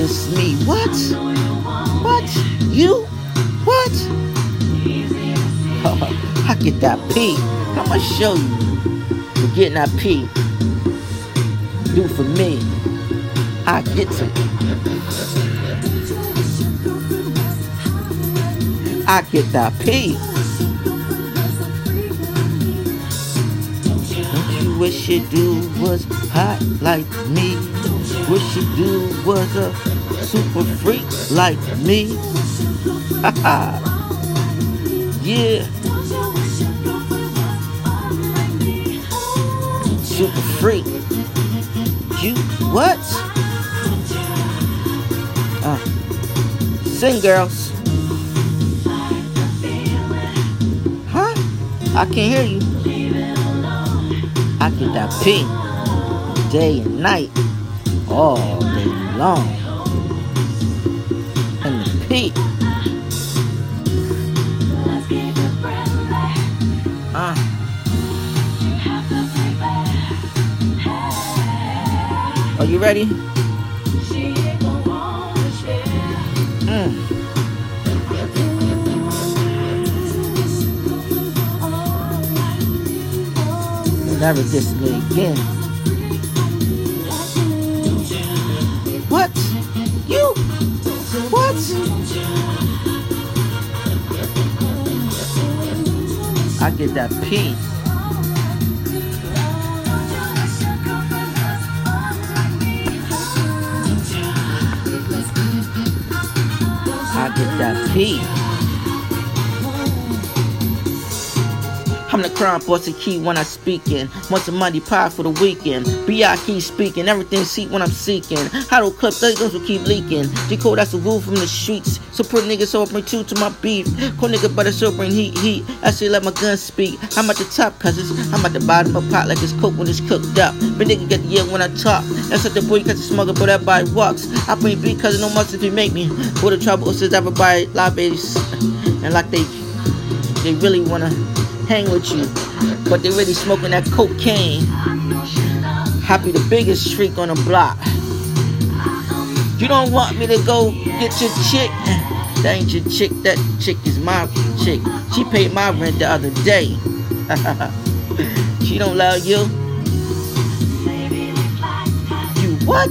me. What? What? You? What? I get that P. I'ma show you. For getting that P. Do for me. I get to. I get that P. wish your dude was hot like me? Wish your dude was a super freak like me? yeah. Super freak. You what? Uh, sing, girls. Huh? I can't hear you. I get that P day and night, all day long. And the P. Uh. Are you ready? Mm. Never diss me again. What? You? What? I get that peace. I get that peace. I'm the boss and key when I speaking. Want some money pie for the weekend. B.I. keep speaking, everything seat when I'm seeking. How do clip those will keep leaking. G code that's a rule from the streets. So put niggas so I bring two to my beef. Call nigga better so bring heat heat. I say let my gun speak. I'm at the top cause it's, I'm at the bottom of pot like it's cooked when it's cooked up. But nigga get the year when I talk. That's at the boy cause it's smuggle but everybody walks. I bring beat cause no if you make me. For the trouble since everybody babies. And like they they really wanna hang with you, but they really smoking that cocaine. Happy the biggest streak on the block. You don't want me to go get your chick? That ain't your chick, that chick is my chick. She paid my rent the other day. she don't love you. You what?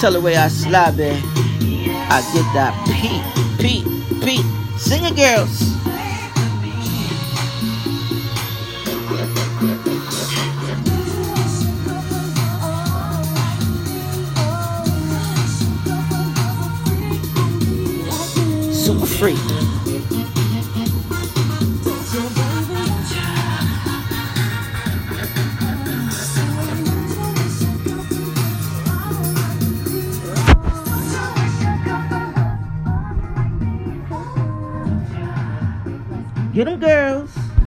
Tell her where I slab it. I get that Pete, Pete, Pete. Sing it, girls. Super free. Get them girls.